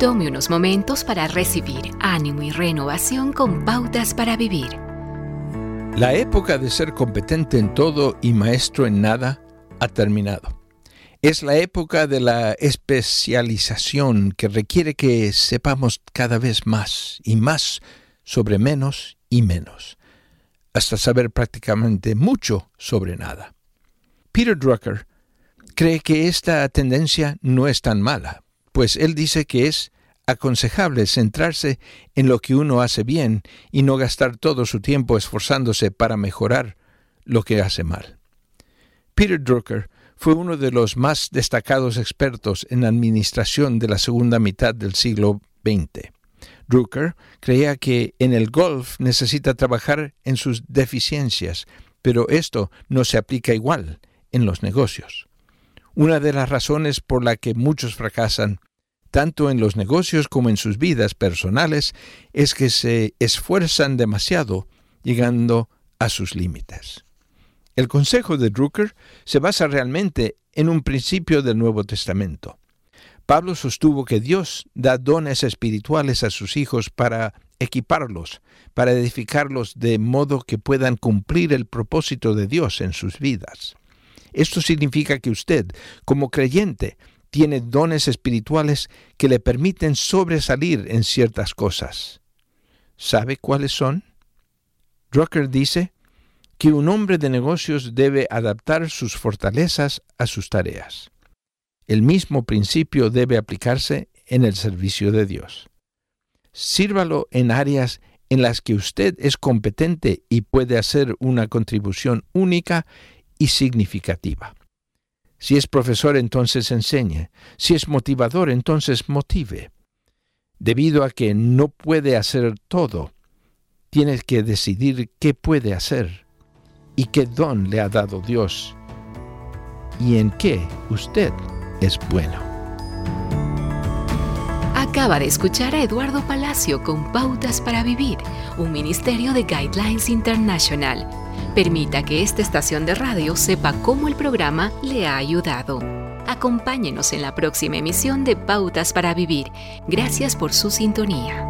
Tome unos momentos para recibir ánimo y renovación con pautas para vivir. La época de ser competente en todo y maestro en nada ha terminado. Es la época de la especialización que requiere que sepamos cada vez más y más sobre menos y menos, hasta saber prácticamente mucho sobre nada. Peter Drucker cree que esta tendencia no es tan mala, pues él dice que es aconsejable centrarse en lo que uno hace bien y no gastar todo su tiempo esforzándose para mejorar lo que hace mal. Peter Drucker fue uno de los más destacados expertos en administración de la segunda mitad del siglo XX. Drucker creía que en el golf necesita trabajar en sus deficiencias, pero esto no se aplica igual en los negocios. Una de las razones por la que muchos fracasan tanto en los negocios como en sus vidas personales, es que se esfuerzan demasiado llegando a sus límites. El consejo de Drucker se basa realmente en un principio del Nuevo Testamento. Pablo sostuvo que Dios da dones espirituales a sus hijos para equiparlos, para edificarlos de modo que puedan cumplir el propósito de Dios en sus vidas. Esto significa que usted, como creyente, tiene dones espirituales que le permiten sobresalir en ciertas cosas. ¿Sabe cuáles son? Drucker dice que un hombre de negocios debe adaptar sus fortalezas a sus tareas. El mismo principio debe aplicarse en el servicio de Dios. Sírvalo en áreas en las que usted es competente y puede hacer una contribución única y significativa. Si es profesor, entonces enseñe. Si es motivador, entonces motive. Debido a que no puede hacer todo, tiene que decidir qué puede hacer y qué don le ha dado Dios y en qué usted es bueno. Acaba de escuchar a Eduardo Palacio con Pautas para Vivir, un ministerio de Guidelines International Permita que esta estación de radio sepa cómo el programa le ha ayudado. Acompáñenos en la próxima emisión de Pautas para Vivir. Gracias por su sintonía.